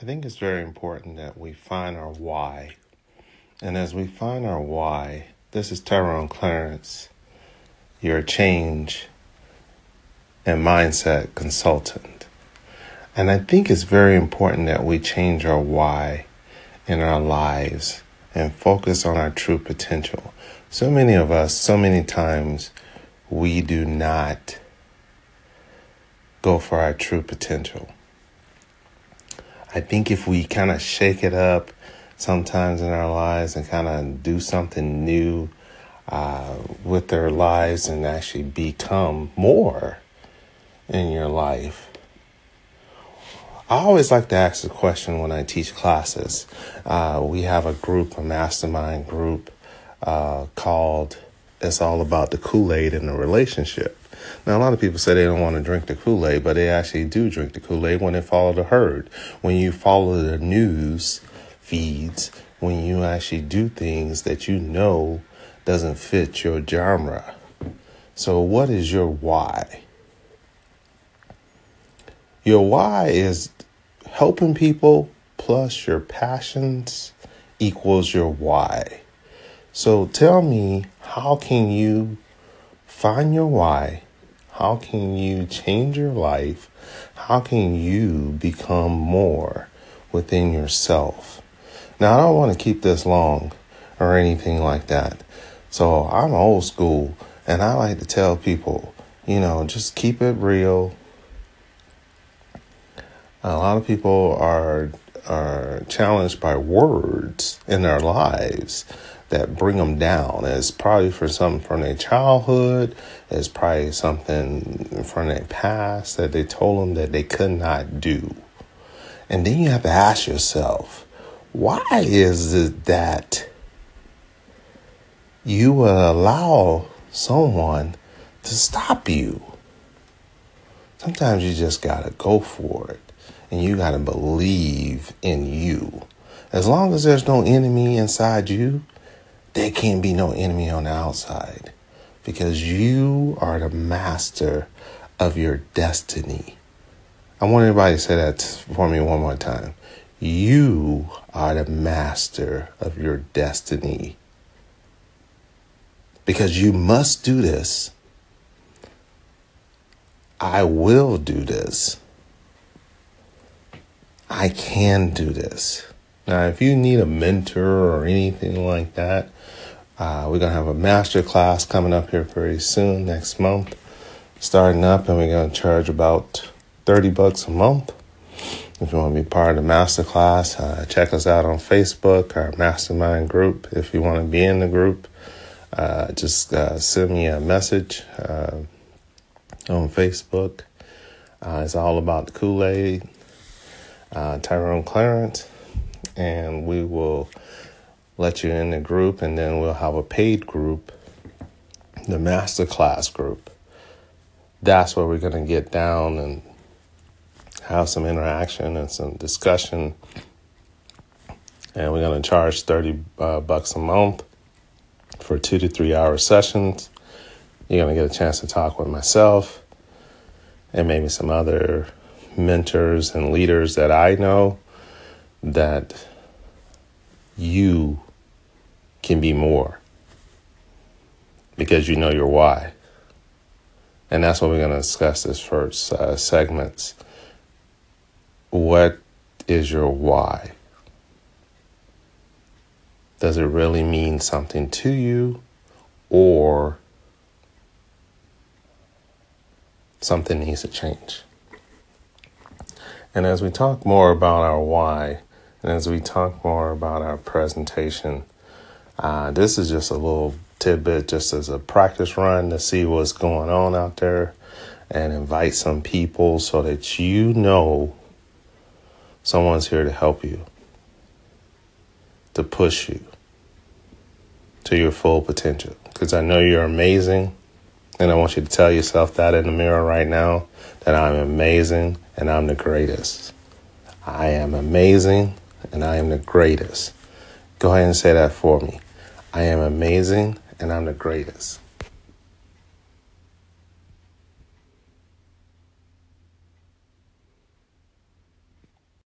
I think it's very important that we find our why. And as we find our why, this is Tyrone Clarence, your change and mindset consultant. And I think it's very important that we change our why in our lives and focus on our true potential. So many of us, so many times, we do not go for our true potential. I think if we kind of shake it up sometimes in our lives and kind of do something new uh, with their lives and actually become more in your life. I always like to ask the question when I teach classes. Uh, we have a group, a mastermind group uh, called It's All About the Kool Aid in a Relationship. Now, a lot of people say they don't want to drink the Kool Aid, but they actually do drink the Kool Aid when they follow the herd. When you follow the news feeds, when you actually do things that you know doesn't fit your genre. So, what is your why? Your why is helping people plus your passions equals your why. So, tell me, how can you find your why how can you change your life? How can you become more within yourself? Now, I don't want to keep this long or anything like that. So I'm old school and I like to tell people, you know, just keep it real. A lot of people are are challenged by words in their lives that bring them down. It's probably for something from their childhood. It's probably something from their past that they told them that they could not do. And then you have to ask yourself, why is it that you would allow someone to stop you? Sometimes you just got to go for it and you got to believe in you. As long as there's no enemy inside you, there can't be no enemy on the outside because you are the master of your destiny. I want everybody to say that for me one more time. You are the master of your destiny. Because you must do this. I will do this. I can do this. Now, if you need a mentor or anything like that, uh, we're going to have a master class coming up here very soon, next month, starting up, and we're going to charge about 30 bucks a month. If you want to be part of the master class, uh, check us out on Facebook, our mastermind group. If you want to be in the group, uh, just uh, send me a message uh, on Facebook. Uh, it's all about the Kool Aid. Tyrone Clarence and we will let you in the group, and then we'll have a paid group, the master class group. That's where we're going to get down and have some interaction and some discussion. And we're going to charge 30 uh, bucks a month for two to three hour sessions. You're going to get a chance to talk with myself and maybe some other mentors and leaders that I know that you can be more because you know your why. And that's what we're going to discuss this first uh. What is your why? Does it really mean something to you or something needs to change? And as we talk more about our why, and as we talk more about our presentation, uh, this is just a little tidbit, just as a practice run to see what's going on out there and invite some people so that you know someone's here to help you, to push you to your full potential. Because I know you're amazing. And I want you to tell yourself that in the mirror right now that I'm amazing and I'm the greatest. I am amazing and I am the greatest. Go ahead and say that for me. I am amazing and I'm the greatest.